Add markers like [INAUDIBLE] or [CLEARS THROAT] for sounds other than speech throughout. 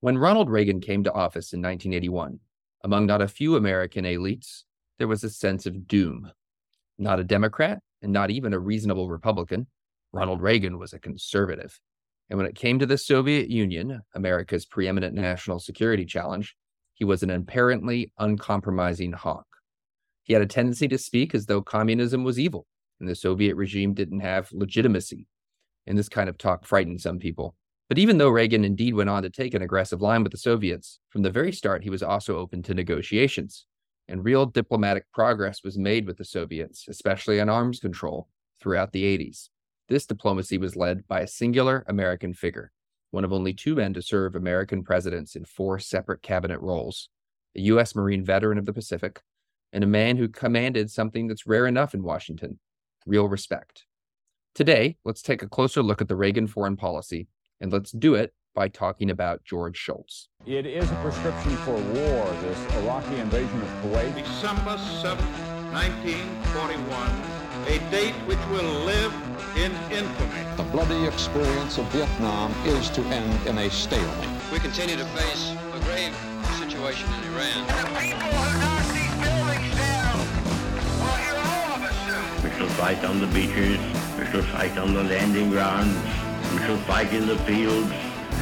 When Ronald Reagan came to office in 1981, among not a few American elites, there was a sense of doom. Not a Democrat and not even a reasonable Republican, Ronald Reagan was a conservative. And when it came to the Soviet Union, America's preeminent national security challenge, he was an apparently uncompromising hawk. He had a tendency to speak as though communism was evil and the Soviet regime didn't have legitimacy. And this kind of talk frightened some people. But even though Reagan indeed went on to take an aggressive line with the Soviets, from the very start, he was also open to negotiations. And real diplomatic progress was made with the Soviets, especially on arms control, throughout the 80s. This diplomacy was led by a singular American figure, one of only two men to serve American presidents in four separate cabinet roles a U.S. Marine veteran of the Pacific, and a man who commanded something that's rare enough in Washington real respect. Today, let's take a closer look at the Reagan foreign policy, and let's do it by talking about George Shultz. It is a prescription for war, this Iraqi invasion of Kuwait. December 7, 1941, a date which will live in infamy. The bloody experience of Vietnam is to end in a stalemate. We continue to face a grave situation in Iran. The people who knock these buildings down will hear all of us soon. We shall fight on the beaches, we shall fight on the landing grounds, we shall fight in the fields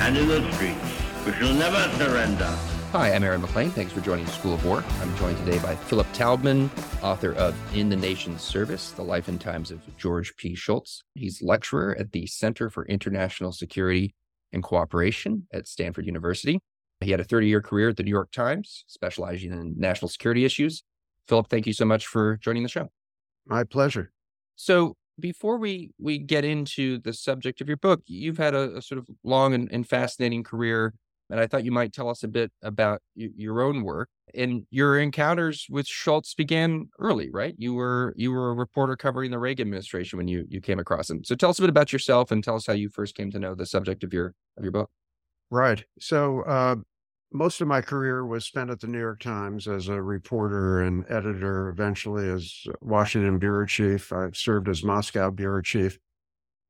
and in the streets. We shall never surrender. Hi, I'm Aaron MacLean. Thanks for joining School of War. I'm joined today by Philip Taubman, author of In the Nation's Service The Life and Times of George P. Shultz. He's lecturer at the Center for International Security and Cooperation at Stanford University. He had a 30 year career at the New York Times, specializing in national security issues. Philip, thank you so much for joining the show. My pleasure. So, before we we get into the subject of your book, you've had a, a sort of long and, and fascinating career and I thought you might tell us a bit about y- your own work and your encounters with Shultz began early, right? You were you were a reporter covering the Reagan administration when you you came across him. So tell us a bit about yourself and tell us how you first came to know the subject of your of your book. Right. So uh, most of my career was spent at the New York Times as a reporter and editor. Eventually, as Washington bureau chief, I served as Moscow bureau chief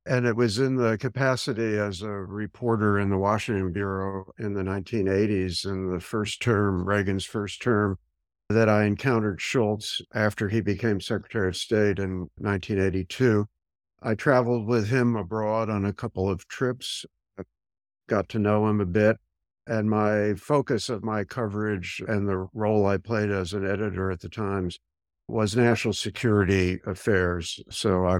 and it was in the capacity as a reporter in the Washington Bureau in the 1980s, in the first term, Reagan's first term, that I encountered Shultz after he became Secretary of State in 1982. I traveled with him abroad on a couple of trips, I got to know him a bit. And my focus of my coverage and the role I played as an editor at the Times was national security affairs. So I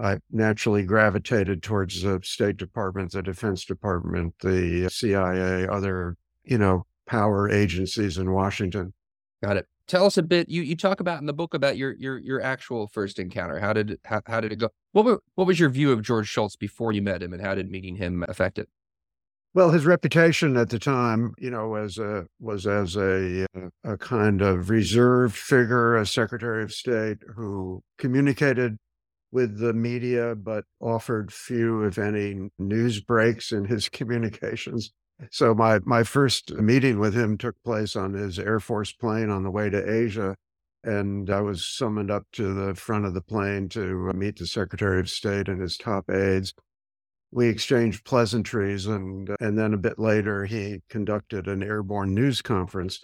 I naturally gravitated towards the State Department, the Defense Department, the CIA, other, you know, power agencies in Washington. Got it. Tell us a bit. You you talk about in the book about your your your actual first encounter. How did how, how did it go? What were, what was your view of George Shultz before you met him, and how did meeting him affect it? Well, his reputation at the time, you know, was a was as a uh, a kind of reserved figure, a Secretary of State who communicated with the media, but offered few, if any, news breaks in his [LAUGHS] communications. So my my first meeting with him took place on his Air Force plane on the way to Asia, and I was summoned up to the front of the plane to uh, meet the Secretary of State and his top aides. We exchanged pleasantries, and uh, and then a bit later he conducted an airborne news conference,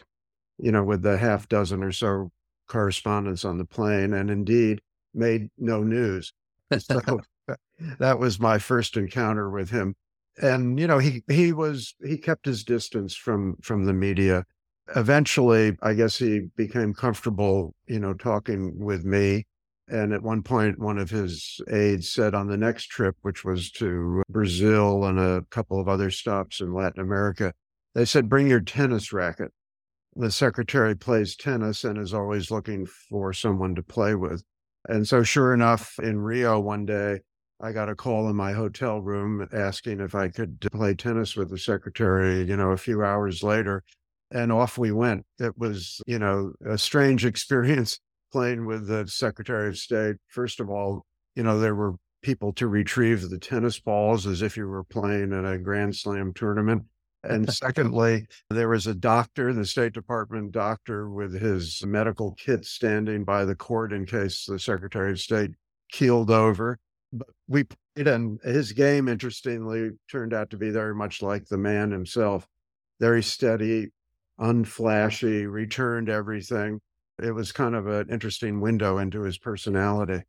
you know, with the half dozen or so correspondents on the plane, and indeed made no news. So [LAUGHS] uh, that was my first encounter with him. And you know, he he was he kept his distance from from the media. Eventually, I guess he became comfortable, you know, talking with me. And at one point, one of his aides said on the next trip, which was to Brazil and a couple of other stops in Latin America, they said, bring your tennis racket. The secretary plays tennis and is always looking for someone to play with. And so, sure enough, in Rio one day, I got a call in my hotel room asking if I could play tennis with the secretary, you know, a few hours later. And off we went. It was, you know, a strange [LAUGHS] experience playing with the Secretary of State. First of all, you know, there were people to retrieve the tennis balls as if you were playing in a Grand Slam tournament. And [LAUGHS] secondly, there was a doctor, the State Department doctor, with his medical kit standing by the court in case the Secretary of State keeled over. But we played, and his game, interestingly, turned out to be very much like the man himself. very steady, unflashy, returned everything. It was kind of an interesting window into his personality.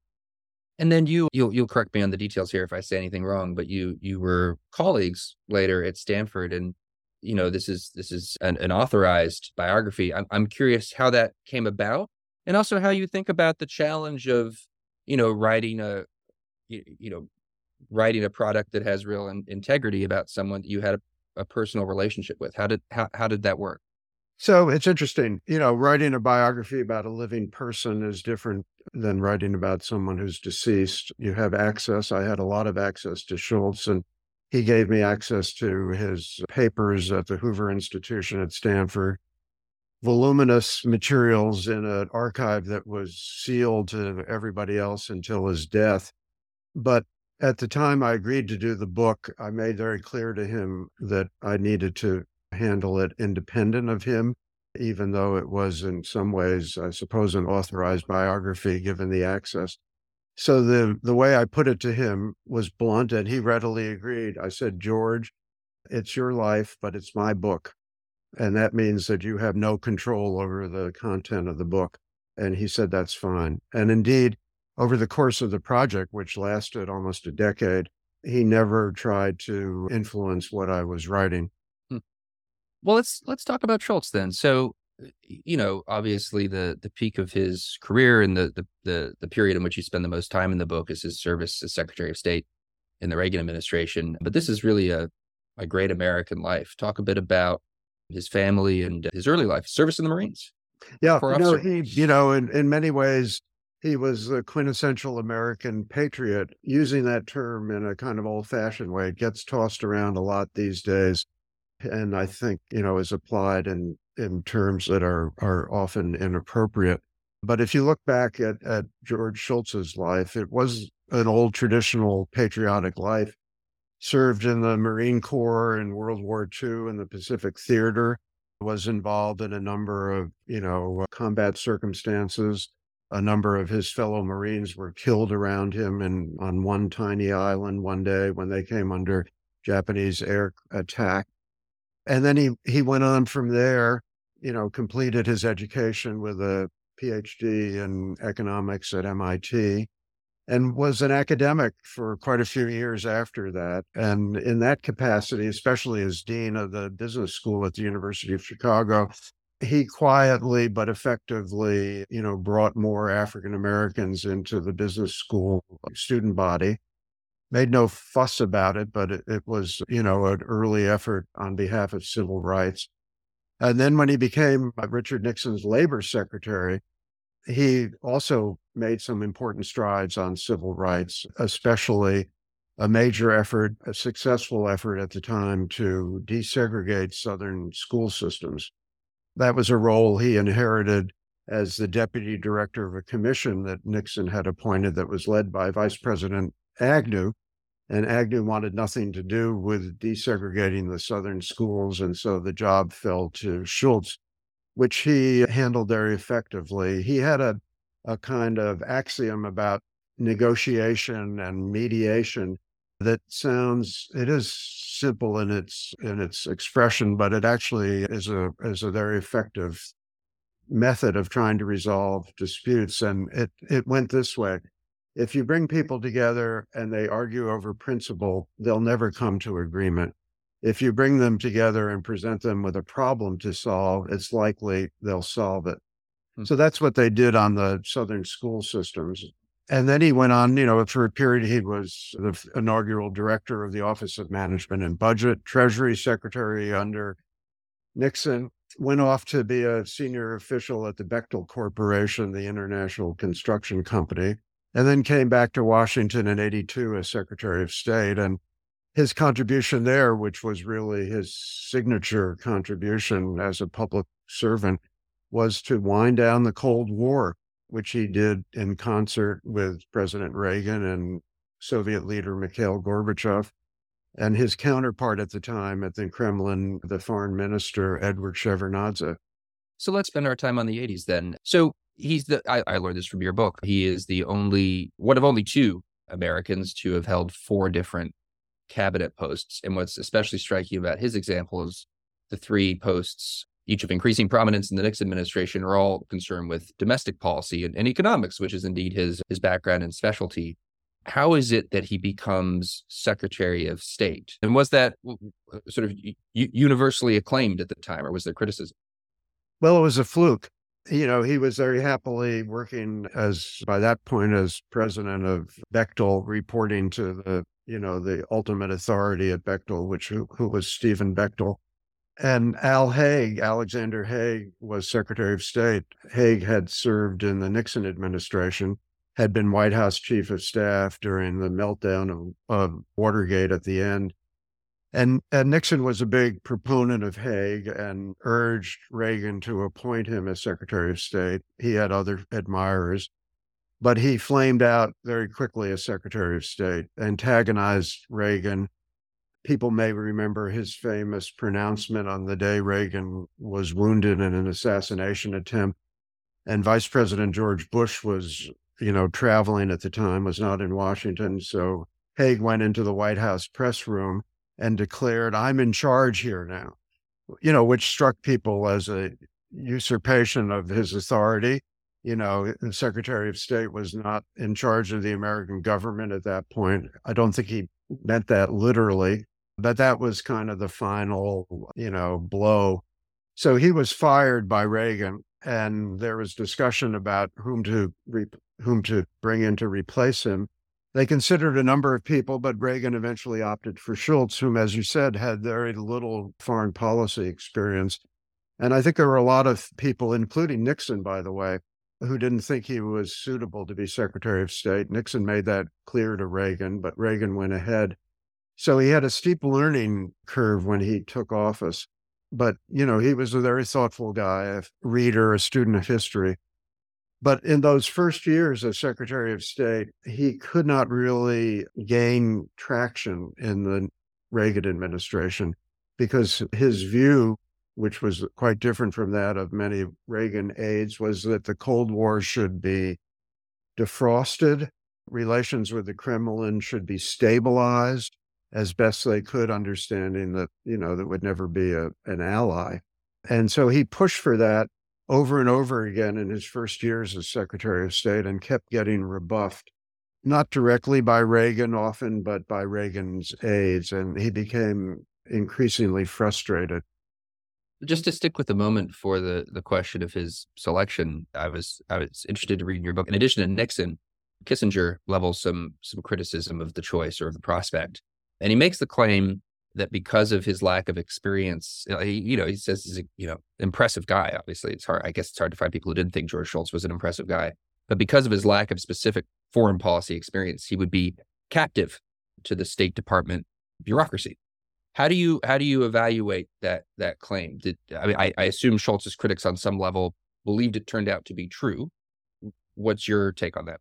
And then you you'll you'll correct me on the details here if I say anything wrong, but you you were colleagues later at Stanford and you know this is this is an, an authorized biography. I'm I'm curious how that came about and also how you think about the challenge of you know writing a you, you know writing a product that has real in, integrity about someone that you had a, a personal relationship with. How did how how did that work? So it's interesting, you know, writing a biography about a living person is different than writing about someone who's deceased. You have access. I had a lot of access to Shultz, and he gave me access to his papers at the Hoover Institution at Stanford, voluminous materials in an archive that was sealed to everybody else until his death. But at the time I agreed to do the book, I made very clear to him that I needed to handle it independent of him, even though it was in some ways, I suppose, an authorized biography given the access. So the the way I put it to him was blunt and he readily agreed. I said, George, it's your life, but it's my book. And that means that you have no control over the content of the book. And he said, that's fine. And indeed, over the course of the project, which lasted almost a decade, he never tried to influence what I was writing. Well, let's let's talk about Shultz then. So, you know, obviously the the peak of his career and the the the, the period in which he spent the most time in the book is his service as Secretary of State in the Reagan administration. But this is really a a great American life. Talk a bit about his family and his early life, service in the Marines. Yeah, you know, he, you know, in, in many ways, he was a quintessential American patriot. Using that term in a kind of old fashioned way, it gets tossed around a lot these days and I think you know is applied in in terms that are are often inappropriate. But if you look back at at George Shultz's life, it was an old traditional patriotic life. Served in the Marine Corps in World War II in the Pacific Theater, was involved in a number of you know combat circumstances. A number of his fellow Marines were killed around him and on one tiny island one day when they came under Japanese air attack and then he he went on from there you know completed his education with a phd in economics at mit and was an academic for quite a few years after that. And in that capacity especially as dean of the business school at the university of chicago he quietly but effectively you know brought more african americans into the business school student body made no fuss about it, but it, it, was, you know, an early effort on behalf of civil rights. And then when he became uh, Richard Nixon's labor secretary, he also made some important strides on civil rights, especially a major effort, a successful effort at the time to desegregate Southern school systems. That was a role he inherited as the deputy director of a commission that Nixon had appointed that was led by Vice President Agnew. And Agnew wanted nothing to do with desegregating the Southern schools. And so the job fell to Shultz, which he handled very effectively. He had a, a kind of axiom about negotiation and mediation that sounds it is simple in its in its expression but it actually is a is a very effective method of trying to resolve disputes and it it went this way if you bring people together and they argue over principle, they'll never come to agreement. If you bring them together and present them with a problem to solve, it's likely they'll solve it. Mm-hmm. So that's what they did on the Southern school systems. And then he went on, you know, for a period, he was the inaugural director of the Office of Management and Budget, Treasury Secretary under Nixon, went off to be a senior official at the Bechtel Corporation, the international construction company and then came back to Washington in 82 as Secretary of State. And his contribution there, which was really his signature contribution as a public servant, was to wind down the Cold War, which he did in concert with President Reagan and Soviet leader Mikhail Gorbachev and his counterpart at the time at the Kremlin, the foreign minister, Edward Shevardnadze. So let's spend our time on the 80s then. So he's the I, I learned this from your book. He is the only one of only two Americans to have held four different cabinet posts. And what's especially striking about his example is the three posts, each of increasing prominence in the Nixon administration, are all concerned with domestic policy and, and economics, which is indeed his his background and specialty. How is it that he becomes Secretary of State? And was that sort of universally acclaimed at the time, or was there criticism? Well, it was a fluke. You know, he was very happily working as, by that point, as president of Bechtel, reporting to the, you know, the ultimate authority at Bechtel, which who, who was Stephen Bechtel. And Al Haig, Alexander Haig, was Secretary of State. Haig had served in the Nixon administration, had been White House Chief of Staff during the meltdown of, of Watergate at the end. And, and Nixon was a big proponent of Haig and urged Reagan to appoint him as Secretary of State. He had other admirers, but he flamed out very quickly as Secretary of State, antagonized Reagan. People may remember his famous pronouncement on the day Reagan was wounded in an assassination attempt. And Vice President George Bush was, you know, traveling at the time, was not in Washington. So Haig went into the White House press room and declared, I'm in charge here now, you know, which struck people as a usurpation of his authority. You know, the Secretary of State was not in charge of the American government at that point. I don't think he meant that literally, but that was kind of the final, you know, blow. So he was fired by Reagan, and there was discussion about whom to re- whom to bring in to replace him. They considered a number of people, but Reagan eventually opted for Shultz, whom, as you said, had very little foreign policy experience. And I think there were a lot of people, including Nixon, by the way, who didn't think he was suitable to be Secretary of State. Nixon made that clear to Reagan, but Reagan went ahead. So he had a steep learning curve when he took office. But, you know, he was a very thoughtful guy, a reader, a student of history. But in those first years as Secretary of State, he could not really gain traction in the Reagan administration because his view, which was quite different from that of many Reagan aides, was that the Cold War should be defrosted, relations with the Kremlin should be stabilized as best they could, understanding that, you know, that would never be a, an ally. And so he pushed for that over and over again in his first years as Secretary of State and kept getting rebuffed, not directly by Reagan often, but by Reagan's aides. And he became increasingly frustrated. Just to stick with the moment for the, the question of his selection, I was I was interested to read your book. In addition to Nixon, Kissinger levels some some criticism of the choice or of the prospect. And he makes the claim that because of his lack of experience, uh, you know, he says he's a you know impressive guy. Obviously, it's hard. I guess it's hard to find people who didn't think George Shultz was an impressive guy. But because of his lack of specific foreign policy experience, he would be captive to the State Department bureaucracy. How do you how do you evaluate that that claim? Did I mean I, I assume Shultz's critics on some level believed it turned out to be true. What's your take on that?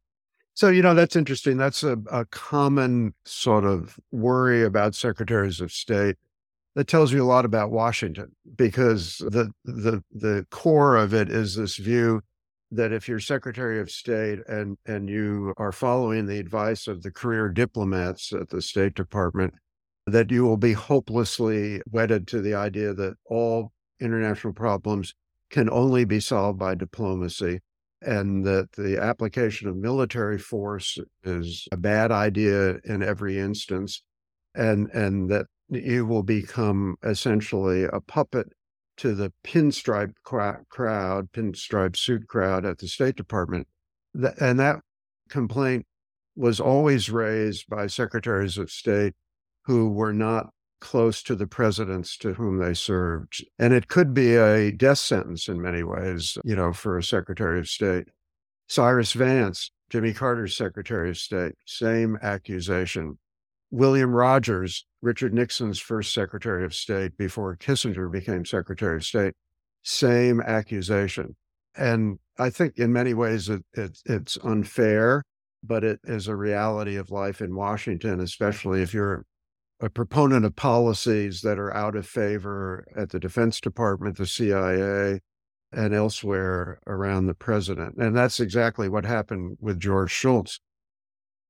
So, you know, that's interesting. That's a, a common sort of worry about secretaries of state that tells you a lot about Washington because the the the core of it is this view that if you're Secretary of State and and you are following the advice of the career diplomats at the State Department, that you will be hopelessly wedded to the idea that all international problems can only be solved by diplomacy and that the application of military force is a bad idea in every instance and and that you will become essentially a puppet to the pinstripe crowd pinstripe suit crowd at the state department. And that complaint was always raised by secretaries of state who were not close to the presidents to whom they served. And it could be a death sentence in many ways, you know, for a Secretary of State. Cyrus Vance, Jimmy Carter's Secretary of State, same accusation. William Rogers, Richard Nixon's first Secretary of State before Kissinger became Secretary of State, same accusation. And I think in many ways it, it, it's unfair, but it is a reality of life in Washington, especially if you're a proponent of policies that are out of favor at the Defense Department, the CIA, and elsewhere around the president. And that's exactly what happened with George Shultz.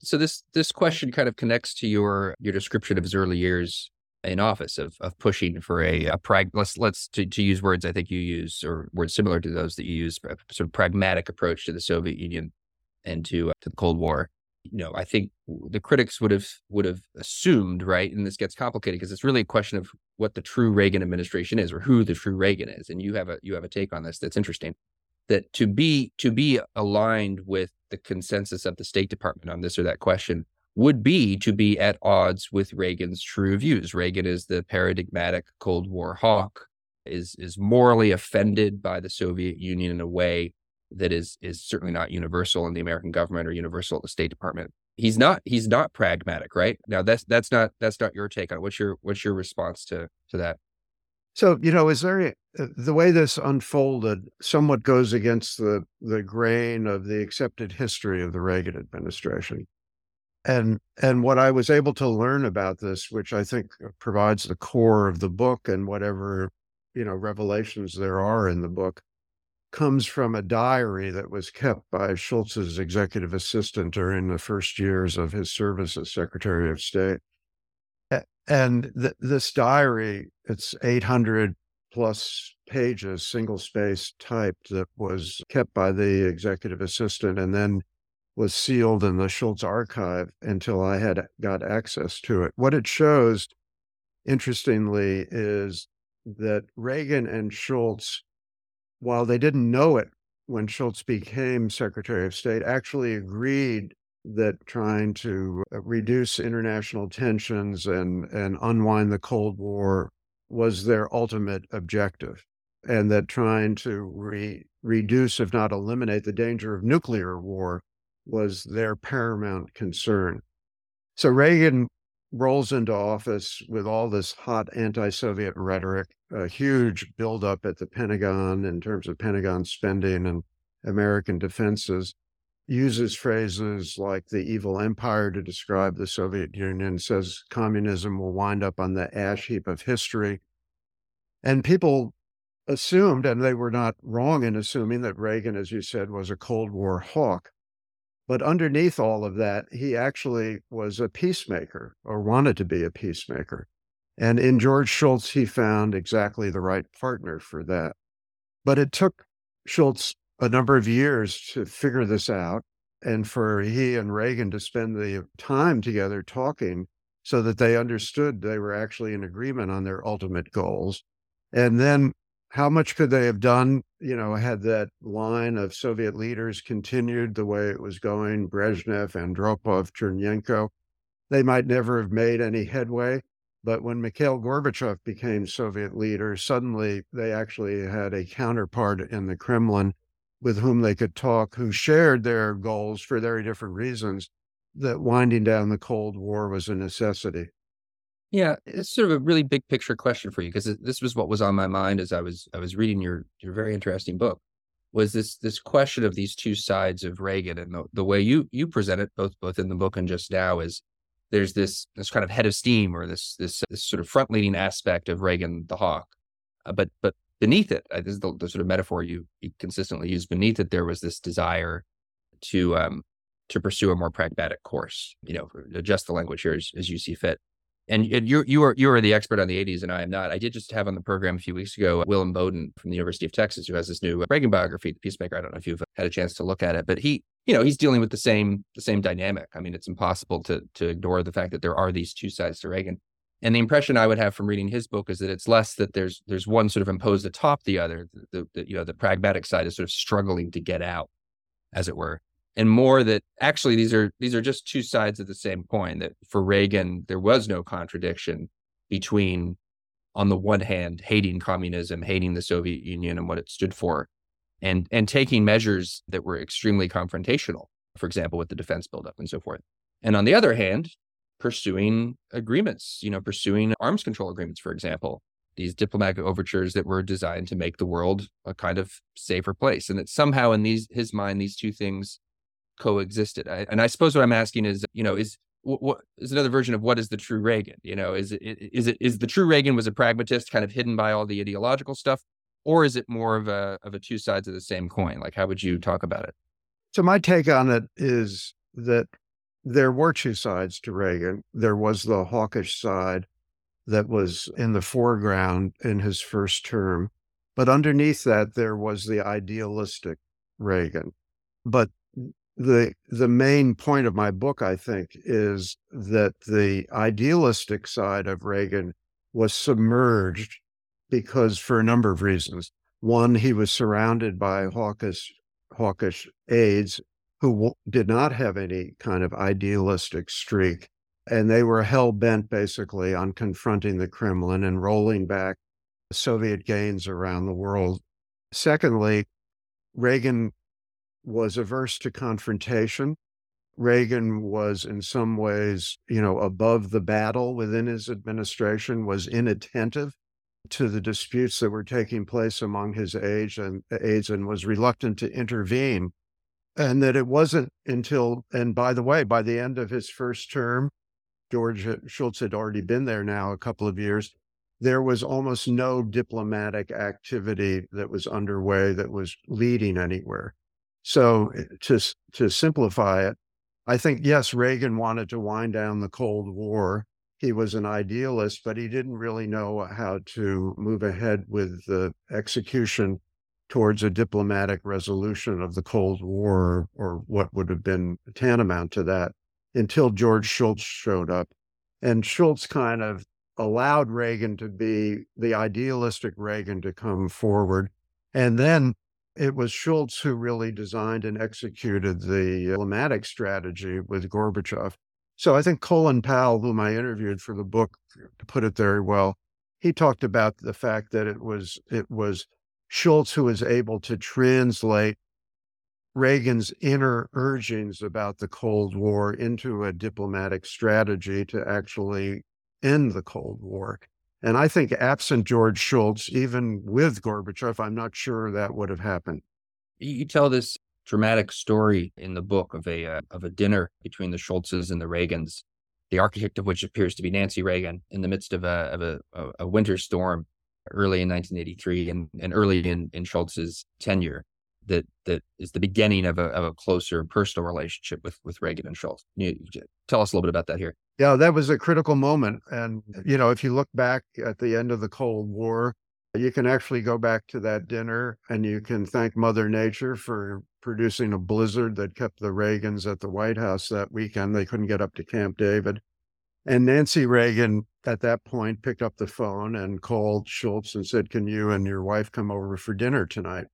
So this this question kind of connects to your your description of his early years in office of of pushing for a, a prag let's let's to, to use words I think you use or words similar to those that you use sort of pragmatic approach to the Soviet Union and to uh, to the Cold War. You know, I think the critics would have would have assumed, right? And this gets complicated because it's really a question of what the true Reagan administration is or who the true Reagan is. And you have a you have a take on this that's interesting. That to be to be aligned with the consensus of the State Department on this or that question would be to be at odds with Reagan's true views. Reagan is the paradigmatic Cold War hawk, is is morally offended by the Soviet Union in a way that is is certainly not universal in the American government or universal at the State Department. He's not he's not pragmatic, right? Now that's that's not that's not your take on it. What's your what's your response to to that? So, you know, is there uh, the way this unfolded somewhat goes against the the grain of the accepted history of the Reagan administration and and what i was able to learn about this which i think uh, provides the core of the book and whatever you know revelations there are in the book comes from a diary that was kept by Shultz's executive assistant during the first years of his service as secretary of state and th- this diary it's 800 plus pages single space typed that was kept by the executive assistant and then was sealed in the Shultz archive until I had got access to it. What it shows, interestingly, is that Reagan and Shultz, while they didn't know it when Shultz became Secretary of State, actually agreed that trying to uh, reduce international tensions and, and unwind the Cold War was their ultimate objective, and that trying to re- reduce, if not eliminate, the danger of nuclear war was their paramount concern. So Reagan rolls into office with all this hot anti Soviet rhetoric, a huge buildup at the Pentagon in terms of Pentagon spending and American defenses, uses phrases like the evil empire to describe the Soviet Union, says communism will wind up on the ash heap of history. And people assumed, and they were not wrong in assuming, that Reagan, as you said, was a Cold War hawk. But underneath all of that, he actually was a peacemaker or wanted to be a peacemaker. And in George Shultz, he found exactly the right partner for that. But it took Shultz a number of years to figure this out and for he and Reagan to spend the time together talking so that they understood they were actually in agreement on their ultimate goals. And then how much could they have done? You know, had that line of Soviet leaders continued the way it was going, Brezhnev, Andropov, Chernenko, they might never have made any headway. But when Mikhail Gorbachev became Soviet leader, suddenly they actually had a counterpart in the Kremlin with whom they could talk, who shared their goals for very different reasons, that winding down the Cold War was a necessity. Yeah, it's sort of a really big picture question for you because this was what was on my mind as I was I was reading your your very interesting book. Was this this question of these two sides of Reagan and the, the way you you present it both both in the book and just now is there's this this kind of head of steam or this this, this sort of front leading aspect of Reagan the hawk, uh, but but beneath it, uh, this is the, the, sort of metaphor you, you consistently use. Beneath it, there was this desire to um to pursue a more pragmatic course. You know, adjust the language here as, as you see fit and you you are you are the expert on the 80s and I am not. I did just have on the program a few weeks ago William Inboden from the University of Texas who has this new Reagan biography, The Peacemaker. I don't know if you've had a chance to look at it, but he you know he's dealing with the same the same dynamic. I mean, it's impossible to to ignore the fact that there are these two sides to Reagan. And the impression I would have from reading his book is that it's less that there's there's one sort of imposed atop the other. The, the you know the pragmatic side is sort of struggling to get out, as it were and more that actually these are these are just two sides of the same coin that for Reagan there was no contradiction between on the one hand hating communism hating the Soviet Union and what it stood for and and taking measures that were extremely confrontational for example with the defense buildup and so forth and on the other hand pursuing agreements you know pursuing arms control agreements for example these diplomatic overtures that were designed to make the world a kind of safer place and that somehow in these his mind these two things coexisted. I, and I suppose what I'm asking is, you know, is what, is another version of what is the true Reagan? You know, is it is it is the true Reagan was a pragmatist, kind of hidden by all the ideological stuff, or is it more of a of a two sides of the same coin? Like, how would you talk about it? So my take on it is that there were two sides to Reagan. There was the hawkish side, that was in the foreground in his first term. But underneath that, there was the idealistic Reagan. But the the main point of my book, I think, is that the idealistic side of Reagan was submerged because for a number of reasons. One, he was surrounded by hawkish hawkish aides who did not have any kind of idealistic streak. And they were hell bent basically on confronting the Kremlin and rolling back Soviet gains around the world. Secondly, Reagan was averse to confrontation. Reagan was in some ways, you know, above the battle within his administration, was inattentive to the disputes that were taking place among his aides and aides and was reluctant to intervene. And that it wasn't until, and by the way, by the end of his first term, George Shultz had already been there now a couple of years. There was almost no diplomatic activity that was underway that was leading anywhere. So eh, to to simplify it, I think yes, Reagan wanted to wind down the Cold War. He was an idealist, but he didn't really know how to move ahead with the execution towards a diplomatic resolution of the Cold War or what would have been tantamount to that until George Shultz showed up. And Shultz kind of allowed Reagan to be the idealistic Reagan to come forward. And then it was Shultz who really designed and executed the diplomatic strategy with Gorbachev. So I think Colin Powell, whom I interviewed for the book, put it very well. He talked about the fact that it was it was Shultz who was able to translate Reagan's inner urgings about the Cold War into a diplomatic strategy to actually end the Cold War. And I think absent George Shultz, even with Gorbachev, I'm not sure that would have happened. You tell this dramatic story in the book of a uh, of a dinner between the Shultzes and the Reagans, the architect of which appears to be Nancy Reagan in the midst of a of a, a winter storm early in 1983 and, and early in, in Shultz's tenure that that is the beginning of a, of a closer personal relationship with with Reagan and Shultz. You, you tell us a little bit about that here. Yeah, that was a critical moment. And, you know, if you look back at the end of the Cold War, you can actually go back to that dinner and you can thank Mother Nature for producing a blizzard that kept the Reagans at the White House that weekend. They couldn't get up to Camp David. And Nancy Reagan at that point picked up the phone and called Shultz and said, Can you and your wife come over for dinner tonight?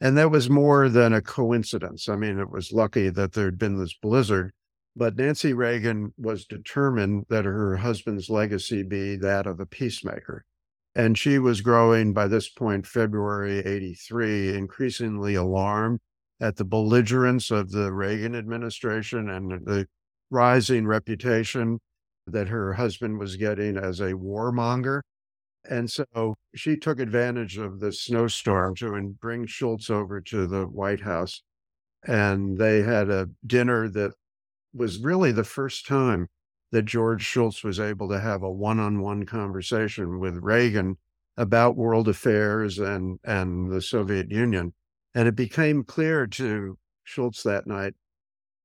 And that was more than a coincidence. I mean, it was lucky that there'd been this blizzard but Nancy Reagan was determined that her husband's legacy be that of a peacemaker. And she was growing by this point, February 83, increasingly alarmed at the belligerence of the Reagan administration and the rising reputation that her husband was getting as a warmonger. And so she took advantage of the snowstorm to bring Shultz over to the White House. And they had a dinner that was really the first time that George Shultz was able to have a one-on-one conversation with Reagan about world affairs and and the Soviet Union. And it became clear to Shultz that night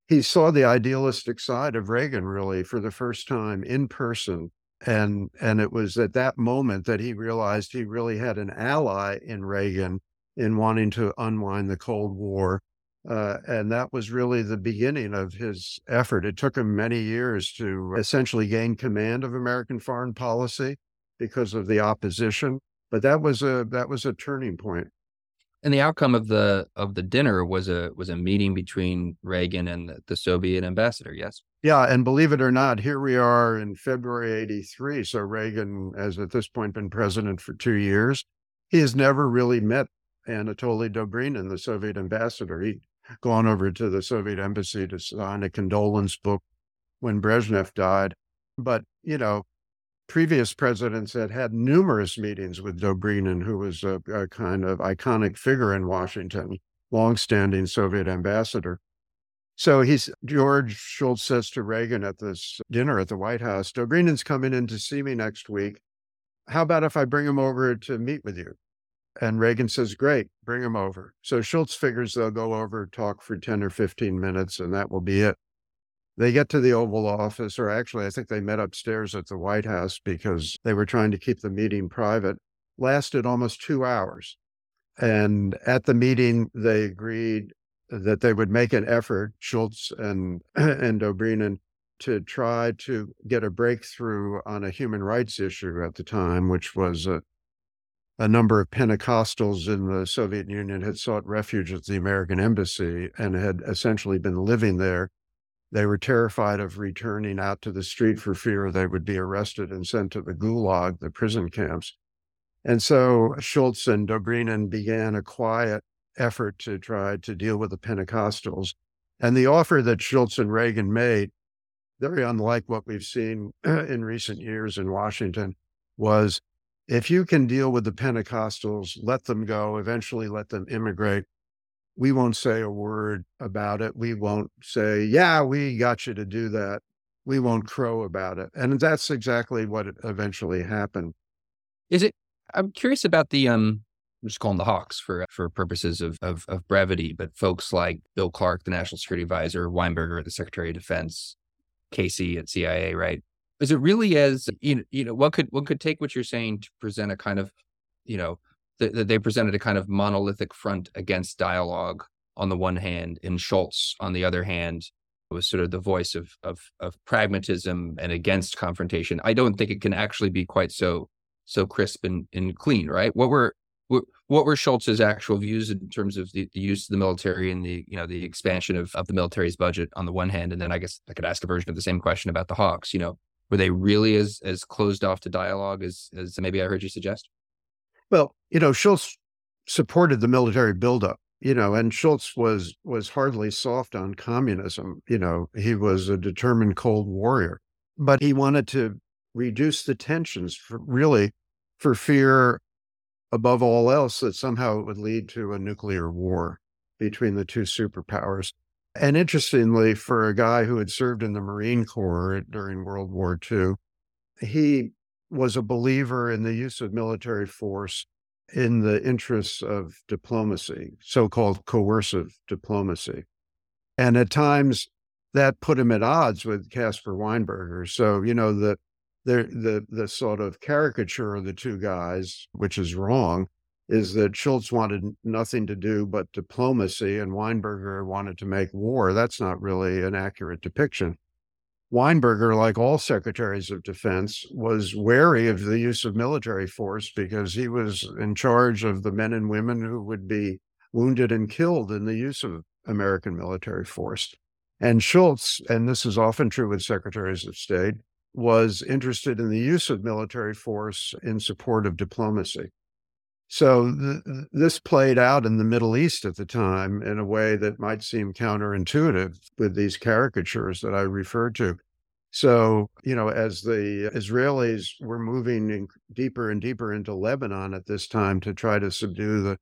he saw the idealistic side of Reagan really for the first time in person. And and it was at that moment that he realized he really had an ally in Reagan in wanting to unwind the Cold War uh, and that was really the beginning of his effort. It took him many years to essentially gain command of American foreign policy because of the opposition. But that was a that was a turning point. And the outcome of the of the dinner was a was a meeting between Reagan and the, the Soviet ambassador. Yes. Yeah, and believe it or not, here we are in February '83. So Reagan has at this point been president for two years. He has never really met Anatoly Dobrynin, the Soviet ambassador. He gone over to the Soviet embassy to sign a condolence book when Brezhnev died. But, you know, previous presidents had had numerous meetings with Dobrynin, who was a, a kind of iconic figure in Washington, longstanding Soviet ambassador. So he's George Shultz says to Reagan at this dinner at the White House, Dobrynin's coming in to see me next week. How about if I bring him over to meet with you? And Reagan says, Great, bring him over. So Shultz figures they'll go over, talk for 10 or 15 minutes, and that will be it. They get to the Oval Office, or actually, I think they met upstairs at the White House because they were trying to keep the meeting private. Lasted almost two hours. And at the meeting, they agreed that they would make an effort, Shultz and, [CLEARS THROAT] and to try to get a breakthrough on a human rights issue at the time, which was a, a number of Pentecostals in the Soviet Union had sought refuge at the American embassy and had essentially been living there. They were terrified of returning out to the street for fear they would be arrested and sent to the Gulag, the prison camps. And so Shultz and Dobrynin began a quiet effort to try to deal with the Pentecostals. And the offer that Shultz and Reagan made very unlike what we've seen [CLEARS THROAT] in recent years in Washington, was if you can deal with the Pentecostals, let them go, eventually let them immigrate. We won't say a word about it. We won't say, yeah, we got you to do that. We won't crow about it. And that's exactly what eventually happened. Is it? I'm curious about the um I'm just calling the Hawks for for purposes of, of, of brevity, but folks like Bill Clark, the National Security Advisor, Weinberger, the Secretary of Defense, Casey at CIA, right? Is it really as you know, you know, one could one could take what you're saying to present a kind of, you know, that the, they presented a kind of monolithic front against dialogue on the one hand, and Shultz on the other hand was sort of the voice of of of pragmatism and against confrontation. I don't think it can actually be quite so so crisp and, and clean, right? What were what were Shultz's actual views in terms of the, the, use of the military and the you know the expansion of, of the military's budget on the one hand, and then I guess I could ask a version of the same question about the Hawks. You know, were they really as as closed off to dialogue as as maybe I heard you suggest? Well, you know, Shultz supported the military buildup. You know, and Shultz was was hardly soft on communism. You know, he was a determined Cold Warrior, but he wanted to reduce the tensions for really for fear above all else, that somehow it would lead to a nuclear war between the two superpowers. And interestingly, for a guy who had served in the Marine Corps during World War II, he was a believer in the use of military force in the interests of diplomacy, so called coercive diplomacy. And at times that put him at odds with Caspar Weinberger. So, you know, the the the the sort of caricature of the two guys, which is wrong, is that Shultz wanted nothing to do but diplomacy and Weinberger wanted to make war. That's not really an accurate depiction. Weinberger, like all secretaries of defense, was wary of the use of military force because he was in charge of the men and women who would be wounded and killed in the use of American military force. And Shultz, and this is often true with secretaries of state, was interested in the use of military force in support of diplomacy. So th- this played out in the Middle East at the time in a way that might seem counterintuitive with these caricatures that I referred to. So, you know, as the Israelis were moving deeper and deeper into Lebanon at this time to try to subdue the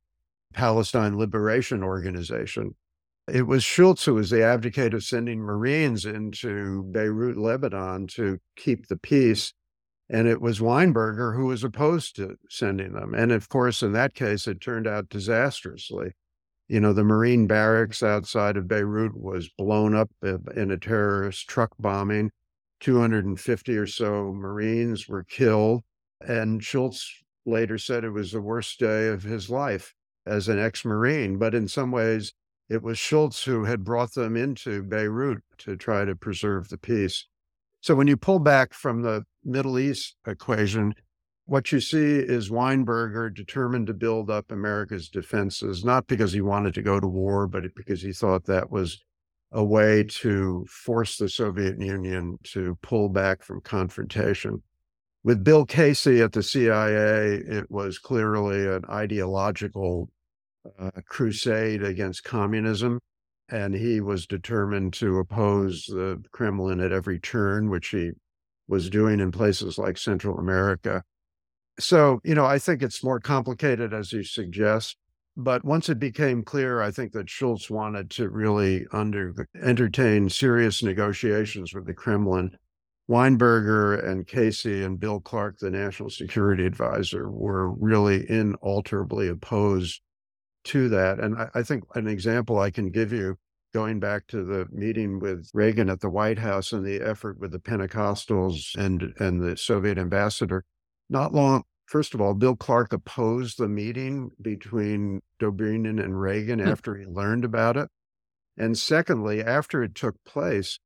Palestine Liberation Organization, it was Shultz who was the advocate of sending Marines into Beirut, Lebanon to keep the peace. And it was Weinberger who was opposed to sending them. And of course, in that case, it turned out disastrously. You know, the Marine barracks outside of Beirut was blown up in a terrorist truck bombing. 250 or so Marines were killed. And Shultz later said it was the worst day of his life as an ex Marine. But in some ways, it was Shultz who had brought them into Beirut to try to preserve the peace. So when you pull back from the Middle East equation, what you see is Weinberger determined to build up America's defenses, not because he wanted to go to war, but because he thought that was a way to force the Soviet Union to pull back from confrontation. With Bill Casey at the CIA, it was clearly an ideological Uh, crusade against communism. And he was determined to oppose the Kremlin at every turn, which he was doing in places like Central America. So, you know, I think it's more complicated as you suggest. But once it became clear, I think that Shultz wanted to really under, entertain serious negotiations with the Kremlin. Weinberger and Casey and Bill Clark, the national security advisor, were really inalterably opposed to that. And I, I think an example I can give you going back to the meeting with Reagan at the White House and the effort with the Pentecostals and and the Soviet ambassador. Not long, first of all, Bill Clark opposed the meeting between Dobrynin and Reagan Hmm. after he learned about it. And secondly, after it took place,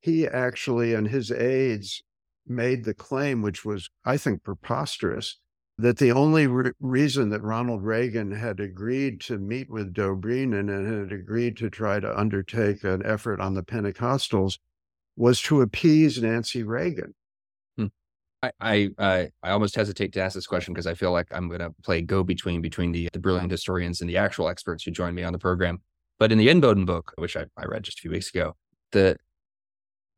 he actually and his aides made the claim, which was, I think, preposterous, that the only re- reason that Ronald Reagan had agreed to meet with Dobrynin and had agreed to try to undertake an effort on the Pentecostals was to appease Nancy Reagan. Hmm. I I I, I almost hesitate to ask this question because I feel like I'm going to play go between between the the brilliant historians and the actual experts who joined me on the program. But in the Inboden book, which I, I read just a few weeks ago, the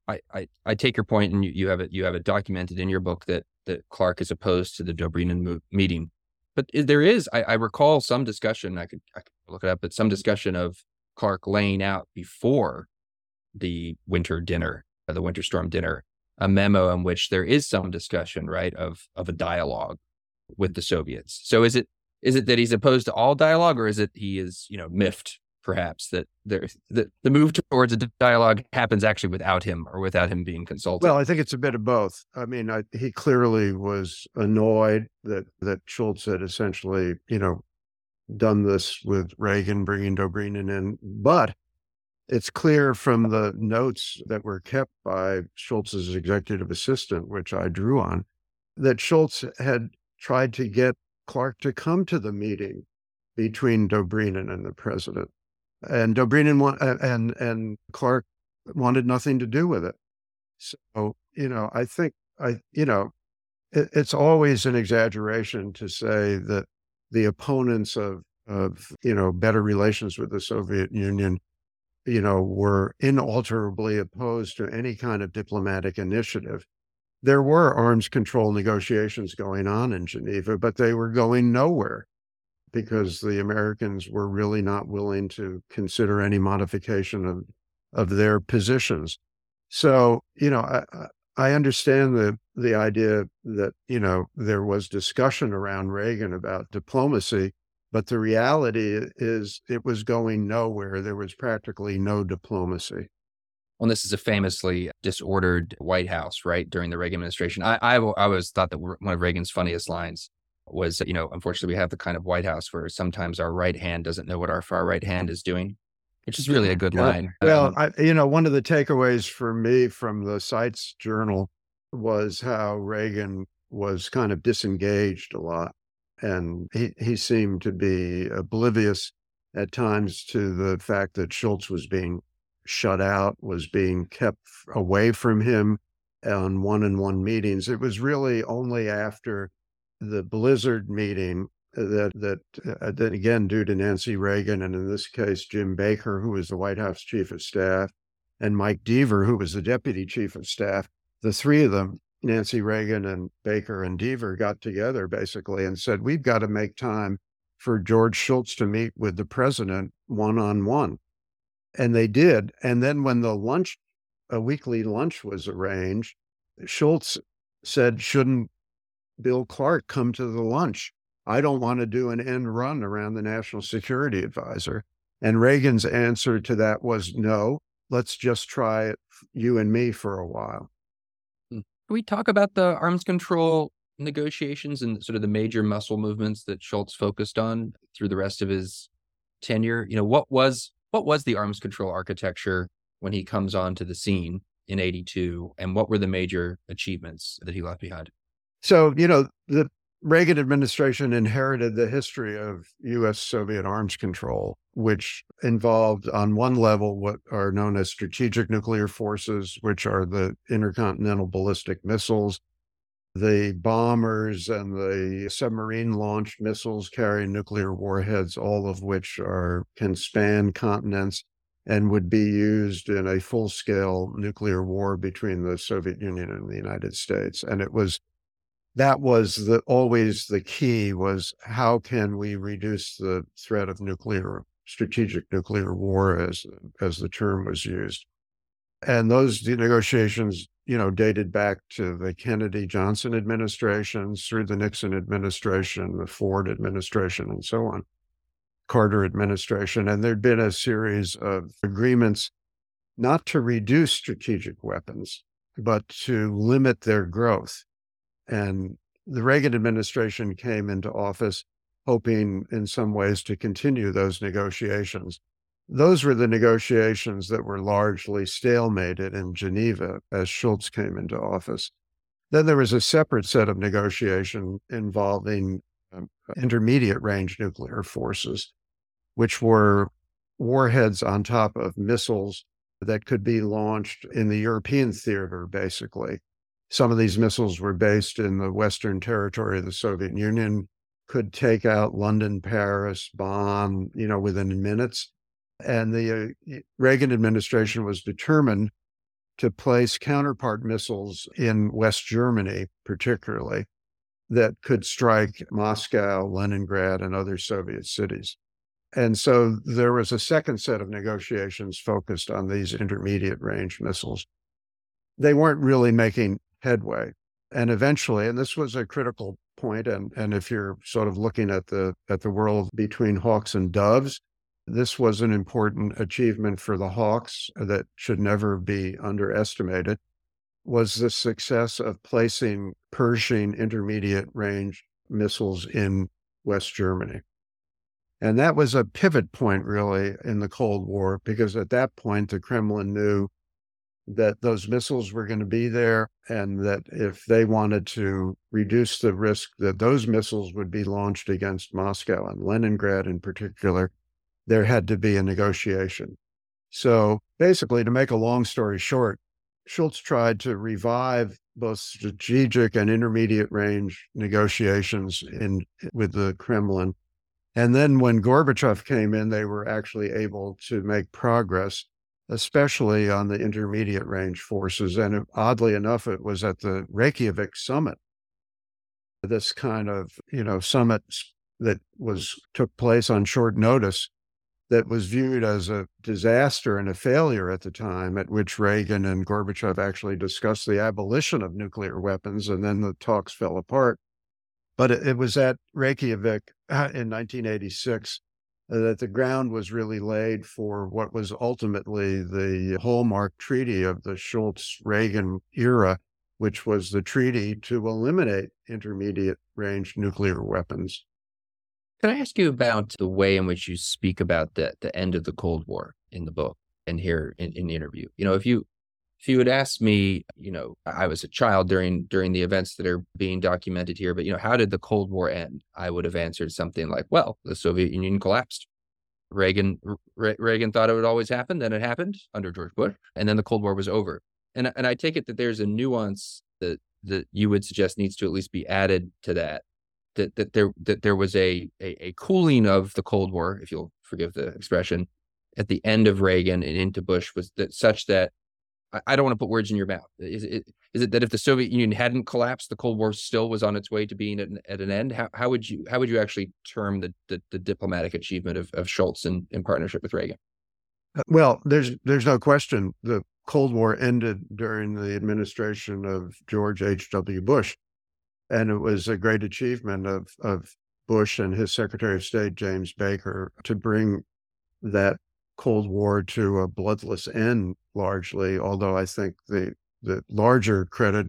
I, I I take your point and you, you have it you have it documented in your book that that Clark is opposed to the Dobrynin meeting. But there is I, I recall some discussion I could I could look it up, but some discussion of Clark laying out before the winter dinner, uh, the winter storm dinner, a memo in which there is some discussion, right, of of a dialogue with the Soviets. So is it is it that he's opposed to all dialogue, or is it he is you know miffed perhaps that there that the move towards a dialogue happens actually without him or without him being consulted? Well, I think it's a bit of both. I mean, I, he clearly was annoyed that that Shultz had essentially, you know, done this with Reagan, bringing Dobrynin in. But it's clear from the notes that were kept by Shultz's executive assistant, which I drew on, that Shultz had tried to get Clark to come to the meeting between Dobrynin and the president, and Dobrynin wa- uh, and and Clark wanted nothing to do with it. So, you know, I think I, you know, it, it's always an exaggeration to say that the opponents of, of, you know, better relations with the Soviet Union, you know, were inalterably opposed to any kind of diplomatic initiative. There were arms control negotiations going on in Geneva, but they were going nowhere because the Americans were really not willing to consider any modification of, of their positions. So, you know, I, I- understand the the idea that you know there was discussion around Reagan about diplomacy, but the reality is it was going nowhere. There was practically no diplomacy. Well, this is a famously disordered White House, right? During the Reagan administration, I I, I always thought that one of Reagan's funniest lines was, you know, unfortunately, we have the kind of White House where sometimes our right hand doesn't know what our far right hand is doing, which is really a good line. Well, Um, I, you know, one of the takeaways for me from the Sites Journal was how Reagan was kind of disengaged a lot, and he he seemed to be oblivious at times to the fact that Shultz was being shut out, was being kept away from him on one-on-one meetings. It was really only after the Blizzard meeting that that uh, again due to Nancy Reagan and in this case Jim Baker who was the White House chief of staff and Mike Deaver who was the deputy chief of staff the three of them Nancy Reagan and Baker and Deaver got together basically and said we've got to make time for George Shultz to meet with the president one on one and they did and then when the lunch a weekly lunch was arranged Shultz said shouldn't Bill Clark come to the lunch I don't want to do an end run around the national security advisor. And Reagan's answer to that was no, let's just try it, you and me, for a while. Hmm. Can we talk about the arms control negotiations and sort of the major muscle movements that Shultz focused on through the rest of his tenure? You know, what was what was the arms control architecture when he comes onto the scene in 82 and what were the major achievements that he left behind? So, you know, the Reagan administration inherited the history of US Soviet arms control, which involved, on one level, what are known as strategic nuclear forces, which are the intercontinental ballistic missiles, the bombers, and the submarine launched missiles carrying nuclear warheads, all of which are can span continents and would be used in a full scale nuclear war between the Soviet Union and the United States. And it was that was the always the key was how can we reduce the threat of nuclear strategic nuclear war as as the term was used and those negotiations you know dated back to the kennedy johnson administrations through the nixon administration the ford administration and so on Carter administration, and there'd been a series of agreements not to reduce strategic weapons, but to limit their growth. And the Reagan administration came into office hoping in some ways to continue those negotiations. Those were the negotiations that were largely stalemated in Geneva as Shultz came into office. Then there was a separate set of negotiation involving um, intermediate range nuclear forces, which were warheads on top of missiles that could be launched in the European theater, basically. Some of these missiles were based in the Western territory of the Soviet Union, could take out London, Paris, Bonn, you know, within minutes. And the uh, Reagan administration was determined to place counterpart missiles in West Germany, particularly, that could strike Moscow, Leningrad, and other Soviet cities. And so there was a second set of negotiations focused on these intermediate range missiles. They weren't really making headway. And eventually, and this was a critical point, and, and if you're sort of looking at the at the world between hawks and doves, this was an important achievement for the Hawks that should never be underestimated. Was the success of placing Pershing intermediate range missiles in West Germany. And that was a pivot point, really, in the Cold War, because at that point, the Kremlin knew that those missiles were going to be there and that if they wanted to reduce the risk that those missiles would be launched against Moscow and Leningrad in particular, there had to be a negotiation. So basically, to make a long story short, Shultz tried to revive both strategic and intermediate range negotiations in with the Kremlin and then when Gorbachev came in, they were actually able to make progress, especially on the intermediate range forces. And oddly enough, it was at the Reykjavik summit, this kind of, you know, summit that was took place on short notice that was viewed as a disaster and a failure at the time, at which Reagan and Gorbachev actually discussed the abolition of nuclear weapons, and then the talks fell apart. But it, was at Reykjavik uh, in 1986 uh, Uh, that the ground was really laid for what was ultimately the hallmark treaty of the Shultz Reagan era, which was the treaty to eliminate intermediate range nuclear weapons. Can I ask you about the way in which you speak about the, the end of the Cold War in the book and here in, in the interview? You know, if you if you had asked me, you know, I was a child during during the events that are being documented here, but you know, how did the Cold War end? I would have answered something like, "Well, the Soviet Union collapsed. Reagan Re- Reagan thought it would always happen, then it happened under George Bush, and then the Cold War was over." And and I take it that there's a nuance that that you would suggest needs to at least be added to that. That that there that there was a a, a cooling of the Cold War, if you'll forgive the expression, at the end of Reagan and into Bush was that such that I don't want to put words in your mouth. Is it is it that if the Soviet Union hadn't collapsed, the Cold War still was on its way to being at an, at an end? How, how would you how would you actually term the the, the diplomatic achievement of, of Shultz in, in partnership with Reagan? Uh, well, there's there's no question the Cold War ended during the administration of George H. W. Bush, and it was a great achievement of of Bush and his Secretary of State James Baker to bring that Cold War to a bloodless end, largely. Although I think the the larger credit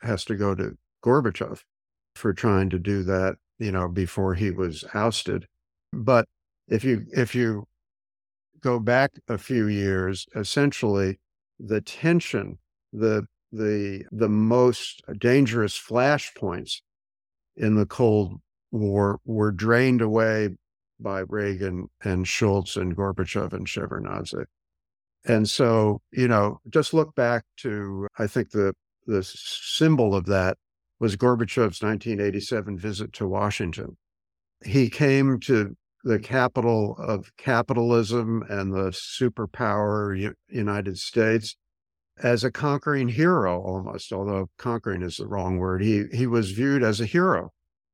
has to go to Gorbachev for trying to do that, you know, before he was ousted. But if you if you go back a few years, essentially the tension, the the the most dangerous flashpoints in the Cold War were drained away by Reagan and Shultz and Gorbachev and Shevardnadze. And so, you know, just look back to, I think the, the symbol of that was Gorbachev's 1987 visit to Washington. He came to the capital of capitalism and the superpower United States as a conquering hero almost, although conquering is the wrong word. He, he was viewed as a hero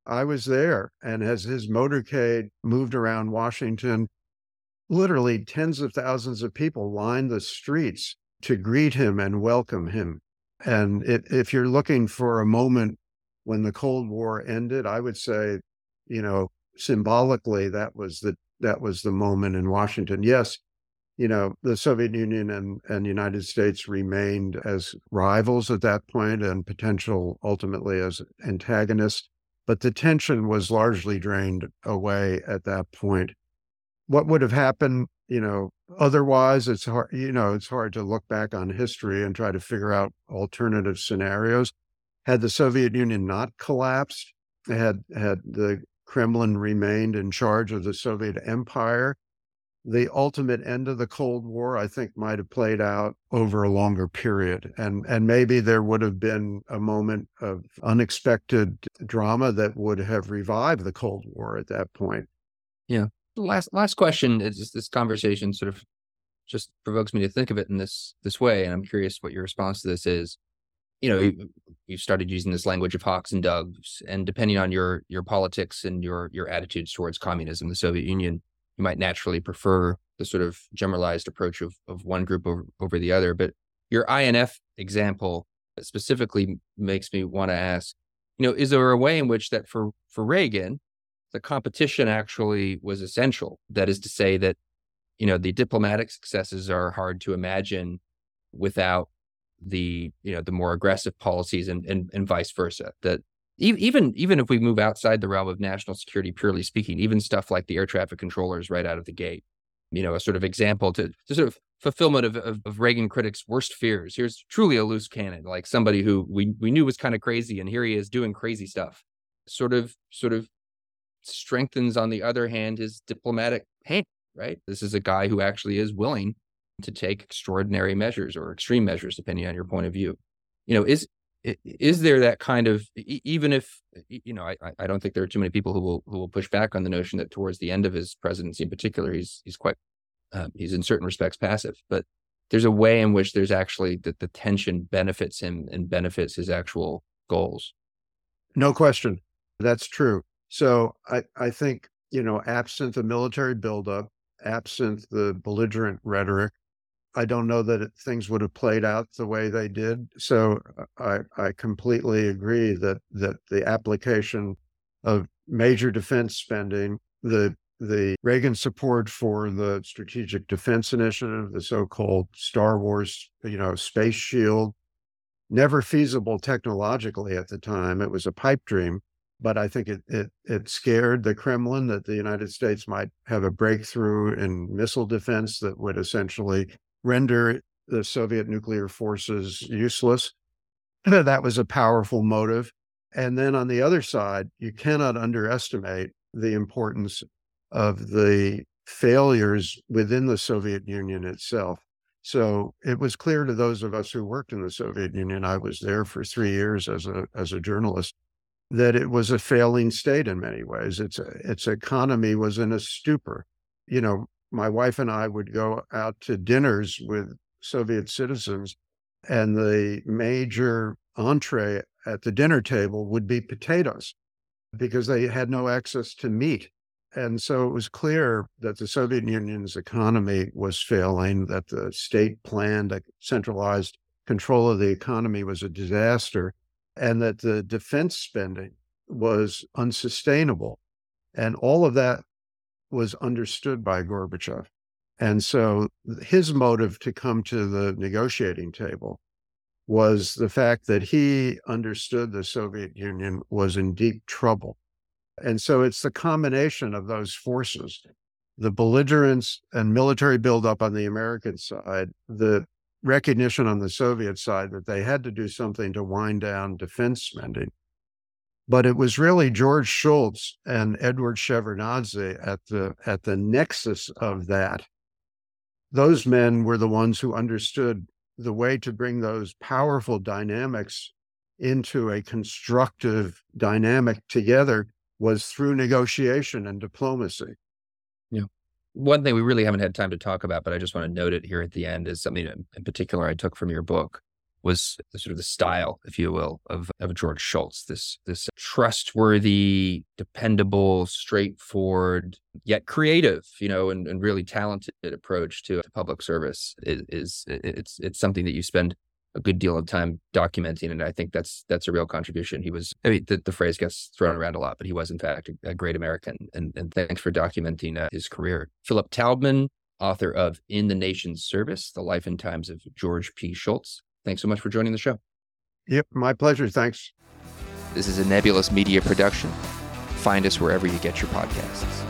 I was there. And as his motorcade moved around Washington, literally tens of thousands of people lined the streets to greet him and welcome him. And it, if you're looking for a moment when the Cold War ended, I would say, you know, symbolically, that was the, that was the moment in Washington. Yes, you know, the Soviet Union and, and United States remained as rivals at that point and potential ultimately as antagonists, but the tension was largely drained away at that point. What would have happened, you know, otherwise it's hard, you know, it's hard to look back on history and try to figure out alternative scenarios. Had the Soviet Union not collapsed, had had the Kremlin remained in charge of the Soviet Empire, the ultimate end of the Cold War, I think, might have played out over a longer period. And, and maybe there would have been a moment of unexpected drama that would have revived the Cold War at that point. Yeah. Last last question is this conversation sort of just provokes me to think of it in this this way. And I'm curious what your response to this is. You know, you, you started using this language of hawks and doves, and depending on your your politics and your your attitudes towards communism, the Soviet Union, you might naturally prefer the sort of generalized approach of, of one group over, over the other. But your INF example specifically makes me want to ask, you know, is there a way in which that for, for Reagan, the competition actually was essential? That is to say that, you know, the diplomatic successes are hard to imagine without the, you know, the more aggressive policies and, and, and vice versa. That even even if we move outside the realm of national security purely speaking even stuff like the air traffic controllers right out of the gate you know a sort of example to, to sort of fulfillment of, of, of reagan critics worst fears here's truly a loose cannon like somebody who we, we knew was kind of crazy and here he is doing crazy stuff sort of sort of strengthens on the other hand his diplomatic hand right? This is a guy who actually is willing to take extraordinary measures or extreme measures depending on your point of view. You know is is there that kind of even if you know I, I don't think there are too many people who will who will push back on the notion that towards the end of his presidency in particular he's he's quite um, he's in certain respects passive but there's a way in which there's actually that the tension benefits him and benefits his actual goals. No question. That's true so i i think you know absent the military buildup absent the belligerent rhetoric I don't know that it, things would have played out the way they did. So I, I completely agree that that the application of major defense spending, the the Reagan support for the Strategic Defense Initiative, the so-called Star Wars, you know, space shield, never feasible technologically at the time. It was a pipe dream, but I think it it it scared the Kremlin that the United States might have a breakthrough in missile defense that would essentially render the Soviet nuclear forces useless. [CLEARS THROAT] that was a powerful motive. And then on the other side, you cannot underestimate the importance of the failures within the Soviet Union itself. So it was clear to those of us who worked in the Soviet Union, I was there for three years as a as a journalist, that it was a failing state in many ways. Its its economy was in a stupor. You know, my wife and I would go out to dinners with Soviet citizens, and the major entree at the dinner table would be potatoes because they had no access to meat. And so it was clear that the Soviet Union's economy was failing, that the state planned centralized control of the economy was a disaster, and that the defense spending was unsustainable. And all of that was understood by Gorbachev. And so his motive to come to the negotiating table was the fact that he understood the Soviet Union was in deep trouble. And so it's the combination of those forces the belligerence and military buildup on the American side, the recognition on the Soviet side that they had to do something to wind down defense spending, but it was really George Shultz and Edward Shevardnadze at the at the nexus of that. Those men were the ones who understood the way to bring those powerful dynamics into a constructive dynamic together was through negotiation and diplomacy. One thing we really haven't had time to talk about, but I just want to note it here at the end is something in particular I took from your book, was sort of the style, if you will, of, of George Shultz, This this trustworthy, dependable, straightforward, yet creative, you know, and, and really talented approach to, to public service. Is, is it's it's something that you spend a good deal of time documenting, and I think that's that's a real contribution. He was, I mean, the, the phrase gets thrown around a lot, but he was in fact a, a great American. And and thanks for documenting uh, his career. Philip Taubman, author of In the Nation's Service: The Life and Times of George P. Shultz. Thanks so much for joining the show. Yep, my pleasure. Thanks. This is a Nebulous Media production. Find us wherever you get your podcasts.